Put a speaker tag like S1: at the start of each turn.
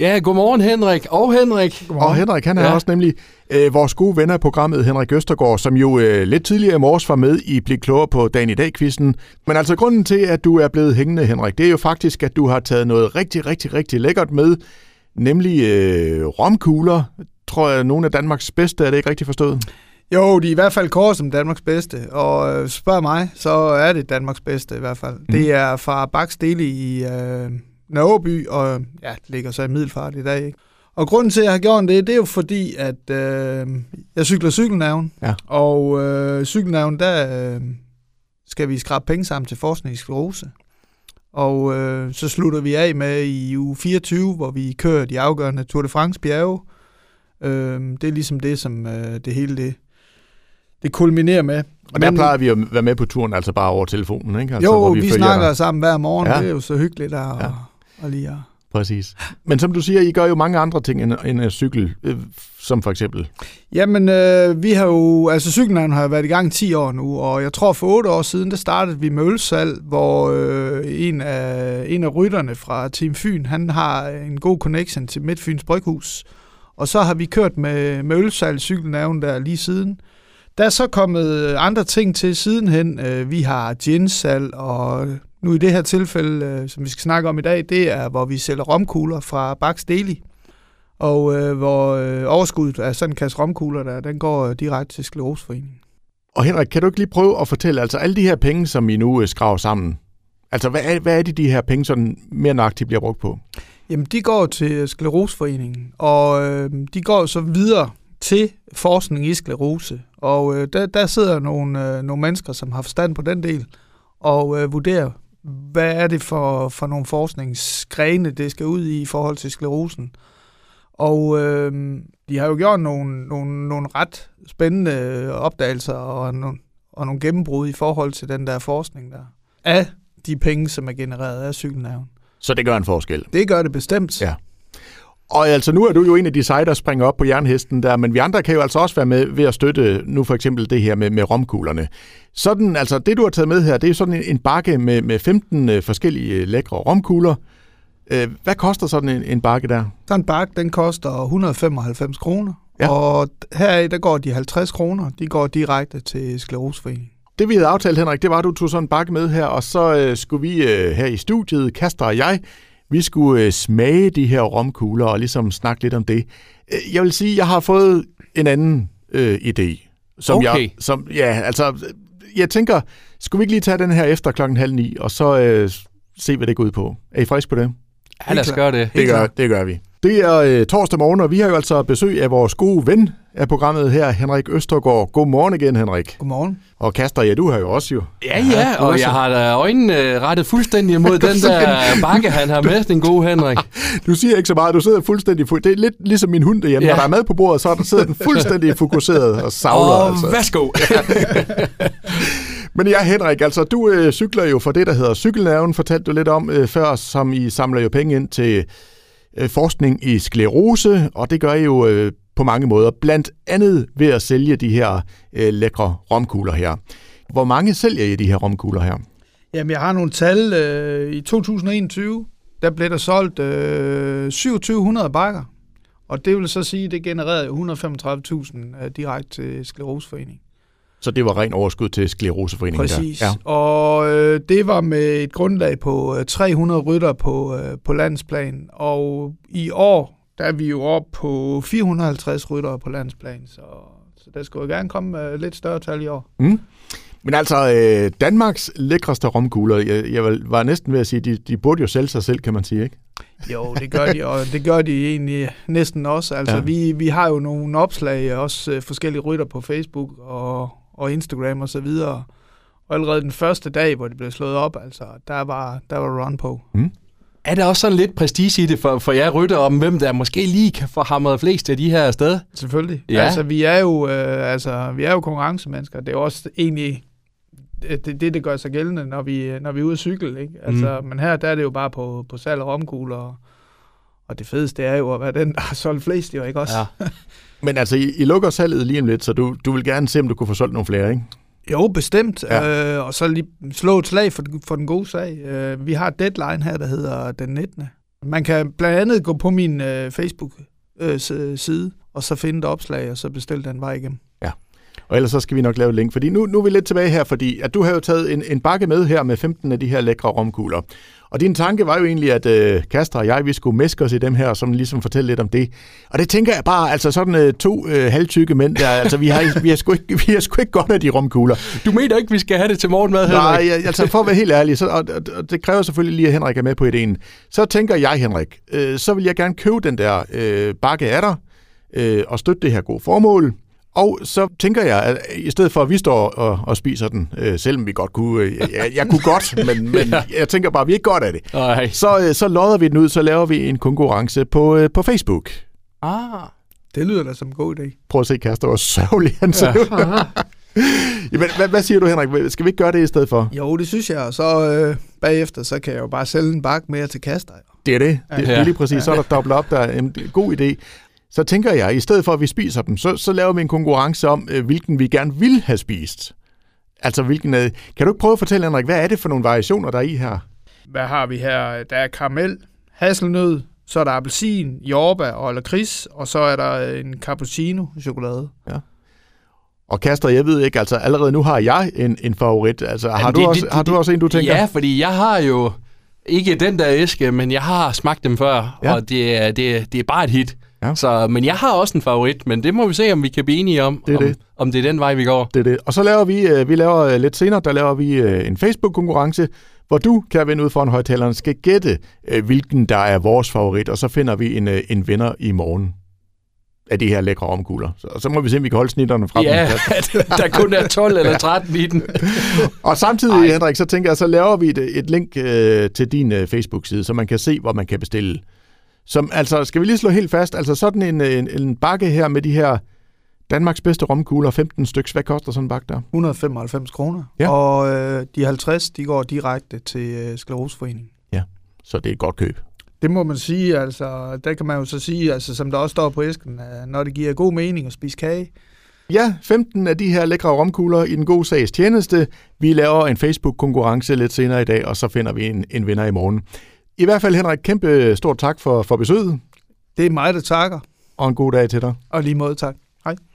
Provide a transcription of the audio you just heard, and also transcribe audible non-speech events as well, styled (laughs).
S1: Ja, godmorgen Henrik og Henrik.
S2: Godmorgen. Og Henrik, han er
S1: Ja.
S2: også nemlig øh, vores gode venner i programmet, Henrik Østergaard, som jo øh, lidt tidligere i morges var med i Blik Klogere på dagen i dag-quizzen. Men altså grunden til, at du er blevet hængende, Henrik, det er jo faktisk, at du har taget noget rigtig, rigtig, rigtig lækkert med, nemlig øh, romkugler, tror jeg, nogle af Danmarks bedste, er det ikke rigtigt forstået?
S3: Jo, de er i hvert fald kåret som Danmarks bedste, og øh, spørg mig, så er det Danmarks bedste i hvert fald. Mm. Det er fra Baksdele i øh, Nørreby, og ja, det ligger så i Middelfart i dag. Ikke? Og grunden til, at jeg har gjort det, det er jo fordi, at øh, jeg cykler cykelnævn,
S2: Ja.
S3: og øh, cykelnævn, der øh, skal vi skrabe penge sammen til forskning i sklerose. Og øh, så slutter vi af med i uge 24, hvor vi kører de afgørende Tour de France bjerge. Øh, det er ligesom det, som øh, det hele det, det kulminerer med.
S2: Og der plejer vi at være med på turen, altså bare over telefonen, ikke? Altså,
S3: jo,
S2: hvor
S3: vi, vi snakker sammen hver morgen.
S2: Ja.
S3: Det er jo så hyggeligt at,
S2: Ja.
S3: ja. At lige at...
S2: Præcis. (laughs) Men som du siger, I gør jo mange andre ting end, end at cykle, øh, som for eksempel.
S3: Jamen, øh, vi har jo... Altså, cykelnavn har været i gang 10 år nu, og jeg tror for 8 år siden, der startede vi med ølsalg, hvor øh, en, af, en af rytterne fra Team Fyn, han har en god connection til Midtfyns Bryghus. Og så har vi kørt med, med ølsalg cykelnavn der lige siden. Der er så kommet andre ting til sidenhen. Øh, Vi har ginsalg, og nu i det her tilfælde, øh, som vi skal snakke om i dag, det er, hvor vi sælger romkugler fra Bax Deli. Og øh, hvor øh, overskuddet af sådan en kasse romkugler der, den går øh, direkte til Skleroseforeningen.
S2: Og Henrik, kan du ikke lige prøve at fortælle, altså alle de her penge, som I nu øh, skraver sammen, altså hvad er, hvad er det, de her penge sådan mere nøjagtigt bliver brugt på?
S3: Jamen, de går til Skleroseforeningen, og øh, de går så videre til forskning i sklerose. Og øh, der, der sidder nogle, øh, nogle mennesker, som har forstand på den del, og øh, vurderer, hvad er det for, for nogle forskningsgrene, det skal ud i i forhold til sklerosen. Og øh, de har jo gjort nogle, nogle, nogle ret spændende opdagelser og nogle, og nogle gennembrud i forhold til den der forskning der. Af de penge, som er genereret af cykelnerven.
S2: Så det gør en forskel.
S3: Det gør det bestemt.
S2: Ja. Og altså, nu er du jo en af de seje, der springer op på jernhesten der, men vi andre kan jo altså også være med ved at støtte nu for eksempel det her med, med romkuglerne. Sådan, altså det du har taget med her, det er sådan en, en bakke med, med 15 øh, forskellige øh, lækre romkugler. Øh, hvad koster sådan en, en bakke der?
S3: Sådan en bakke, den koster 195 kroner.
S2: Ja.
S3: Og her der går de 50 kroner. De går direkte til Skleroseforeningen.
S2: Det vi havde aftalt, Henrik, det var, at du tog sådan en bakke med her, og så øh, skulle vi øh, her i studiet, Kaster og jeg, vi skulle øh, smage de her romkugler og ligesom snakke lidt om det. Øh, Jeg vil sige, jeg har fået en anden øh, idé. Som
S1: Okay.
S2: Jeg, som, ja, altså, øh, jeg tænker, skulle vi ikke lige tage den her efter klokken halv ni, og så øh, se, hvad det går ud på? Er I friske på det?
S1: Ja, lad os gøre det.
S2: Det gør, det gør vi. Det er øh, torsdag morgen, og vi har jo altså besøg af vores gode ven af programmet her, Henrik Østergaard. God morgen igen, Henrik.
S3: Godmorgen.
S2: Og Kaster, ja, du har jo også jo.
S1: Ja, ja, og
S2: også.
S1: jeg har da øjnene øh, rettet fuldstændig mod (laughs) den der bakke, han har med, den gode Henrik. (laughs)
S2: Du siger ikke så meget, du sidder fuldstændig... Fu- det er lidt ligesom min hund derhjemme.
S1: Ja.
S2: Når der er mad på bordet, så er der sidder den fuldstændig fokuseret og savler.
S1: Og
S2: altså.
S1: værsgo. (laughs)
S2: Men ja, Henrik, altså du øh, cykler jo for det, der hedder Cykelnerven, fortalte du lidt om øh, før, som I samler jo penge ind til øh, forskning i sklerose, og det gør I jo øh, på mange måder, blandt andet ved at sælge de her øh, lækre romkugler her. Hvor mange sælger I de her romkugler her?
S3: Jamen, jeg har nogle tal. Øh, I 2021, der blev der solgt øh, 2700 bakker. Og det vil så sige, at det genererede 135.000 øh, direkte til Skleroseforeningen.
S2: Så det var ren overskud til skleroseforeningen
S3: Præcis.
S2: der.
S3: Ja. Og øh, det var med et grundlag på øh, 300 rytter på, øh, på landsplan. Og i år, der er vi jo oppe på 450 rytter på landsplan. Så, så der skulle jo gerne komme øh, lidt større tal i år.
S2: Mm. Men altså, øh, Danmarks lækreste romkugler, jeg, jeg var- næsten ved at sige, de, de burde jo sælge sig selv, kan man sige, ikke?
S3: Jo, det gør de, og det gør de egentlig næsten også. Altså,
S2: ja.
S3: vi, vi har jo nogle opslag, også øh, forskellige rytter på Facebook og, og Instagram og så videre. Og allerede den første dag, hvor det blev slået op, altså, der var, der var run på.
S1: Er der også sådan lidt prestige i det for, for jer rytter om, hvem der måske lige kan få hamret flest af de her afsted?
S3: Selvfølgelig.
S1: Ja.
S3: Altså, vi er jo, øh, altså, vi er jo konkurrencemennesker. Det er også egentlig det, det, det gør sig gældende, når vi, når vi er ude at cykle. Ikke? Altså, mm. Men her der er det jo bare på, på salg og romkugler. Og, og det fedeste er jo at være den, der har solgt flest, jo ikke også?
S1: Ja. (laughs)
S2: Men altså, I, I lukker salget lige om lidt, så du, du vil gerne se, om du kunne få solgt nogle flere, ikke?
S3: Jo, bestemt.
S2: Ja.
S3: Øh, og så lige slå et slag for, for den gode sag. Øh, vi har et deadline her, der hedder den 19. Man kan blandt andet gå på min øh, Facebook-side, og så finde et opslag, og så bestille den vej igennem.
S2: Og ellers så skal vi nok lave et link, fordi nu, nu er vi lidt tilbage her, fordi at du har jo taget en, en bakke med her med 15 af de her lækre romkugler. Og din tanke var jo egentlig, at øh, Kasper og jeg, vi skulle meske os i dem her, som ligesom fortælle lidt om det. Og det tænker jeg bare, altså sådan øh, to øh, halvtykke mænd der, altså vi har, (laughs) vi, har sgu ikke, vi har sgu ikke godt af de romkugler.
S1: Du mener ikke, vi skal have det til morgenmad,
S2: Nej,
S1: Henrik?
S2: jeg- altså for at være helt ærlig, så, og, og, og det kræver selvfølgelig lige, at Henrik er med på ideen. Så tænker jeg, Henrik, øh, så vil jeg gerne købe den der øh, bakke af dig, øh, og støtte det her gode formål. Og så tænker jeg, at i stedet for at vi står og, og spiser den, øh, selvom vi godt kunne, øh, jeg, jeg kunne godt, men, (laughs) men jeg tænker bare, at vi ikke godt af det.
S1: Nej.
S2: Så, øh, så lodder vi den ud, så laver vi en konkurrence på, øh, på Facebook.
S1: Ah.
S3: Det lyder da som en god idé.
S2: Prøv at se, Kaster, hvor sørgelig han ser ud. (laughs) Jamen, hvad, hvad siger du, Henrik? Skal vi ikke gøre det i stedet for?
S3: Jo, det synes jeg, og så øh, bagefter, så kan jeg jo bare sælge en bakke mere til Kaster.
S2: Det er det. Det, det
S1: Ja.
S2: er lige præcis. Så er der dobbelt op, der er en god idé. Så tænker jeg, i stedet for at vi spiser dem, så, så laver vi en konkurrence om, øh, hvilken vi gerne vil have spist. Altså, hvilken... øh, Kan du ikke prøve at fortælle, Henrik, hvad er det for nogle variationer, der er i her?
S3: Hvad har vi her? Der er karamel, hasselnød, så er der appelsin, jordbær og lakrids, og så er der en cappuccino chokolade.
S2: Og Kaster, jeg ved ikke, altså allerede nu har jeg en, en favorit. Altså, har,
S1: Jamen,
S2: du
S1: det-
S2: også,
S1: det-
S2: har du
S1: det-
S2: også en, du tænker?
S1: Ja, fordi jeg har jo ikke den der æske, men jeg har smagt dem før,
S2: Ja.
S1: ja. og det er, det, er- det er bare et hit.
S2: Ja.
S1: Så, men jeg har også en favorit, men det må vi se, om vi kan blive enige om,
S2: Det er
S1: om,
S2: det.
S1: om det er den vej, vi går.
S2: Det er det. Og så laver vi, øh, vi laver øh, lidt senere, der laver vi øh, en Facebook-konkurrence, hvor du, kan ven ud foran højtaleren, skal gætte, hvilken der er vores favorit, og så finder vi en, en vinder i morgen af de her lækre omkugler. Så, så må vi se, om vi kan holde snitterne fra
S1: Ja,
S2: dem. (laughs)
S1: der kun er 12 eller 13 i den. (laughs)
S2: Og samtidig,
S1: Ej.
S2: Henrik, så tænker jeg, så laver vi et, et link øh, til din øh, Facebook-side, så man kan se, hvor man kan bestille. Som, altså, skal vi lige slå helt fast, altså sådan en, en, en bakke her med de her Danmarks bedste romkugler, 15 stykker, hvad koster sådan en bakke der?
S3: 195 kroner.
S2: Ja.
S3: Og øh, de 50, de går direkte til øh, Skleroseforeningen.
S2: Så det er et godt køb.
S3: Det må man sige, altså, der kan man jo så sige, altså, som der også står på æsken, at når det giver god mening at spise kage,
S2: Ja, 15 af de her lækre romkugler i den gode sags tjeneste. Vi laver en Facebook-konkurrence lidt senere i dag, og så finder vi en, en vinder i morgen. I hvert fald, Henrik, kæmpe stort tak for, for besøget,
S3: det er mig, der takker,
S2: og en god dag til dig.
S3: og lige måde tak. Hej.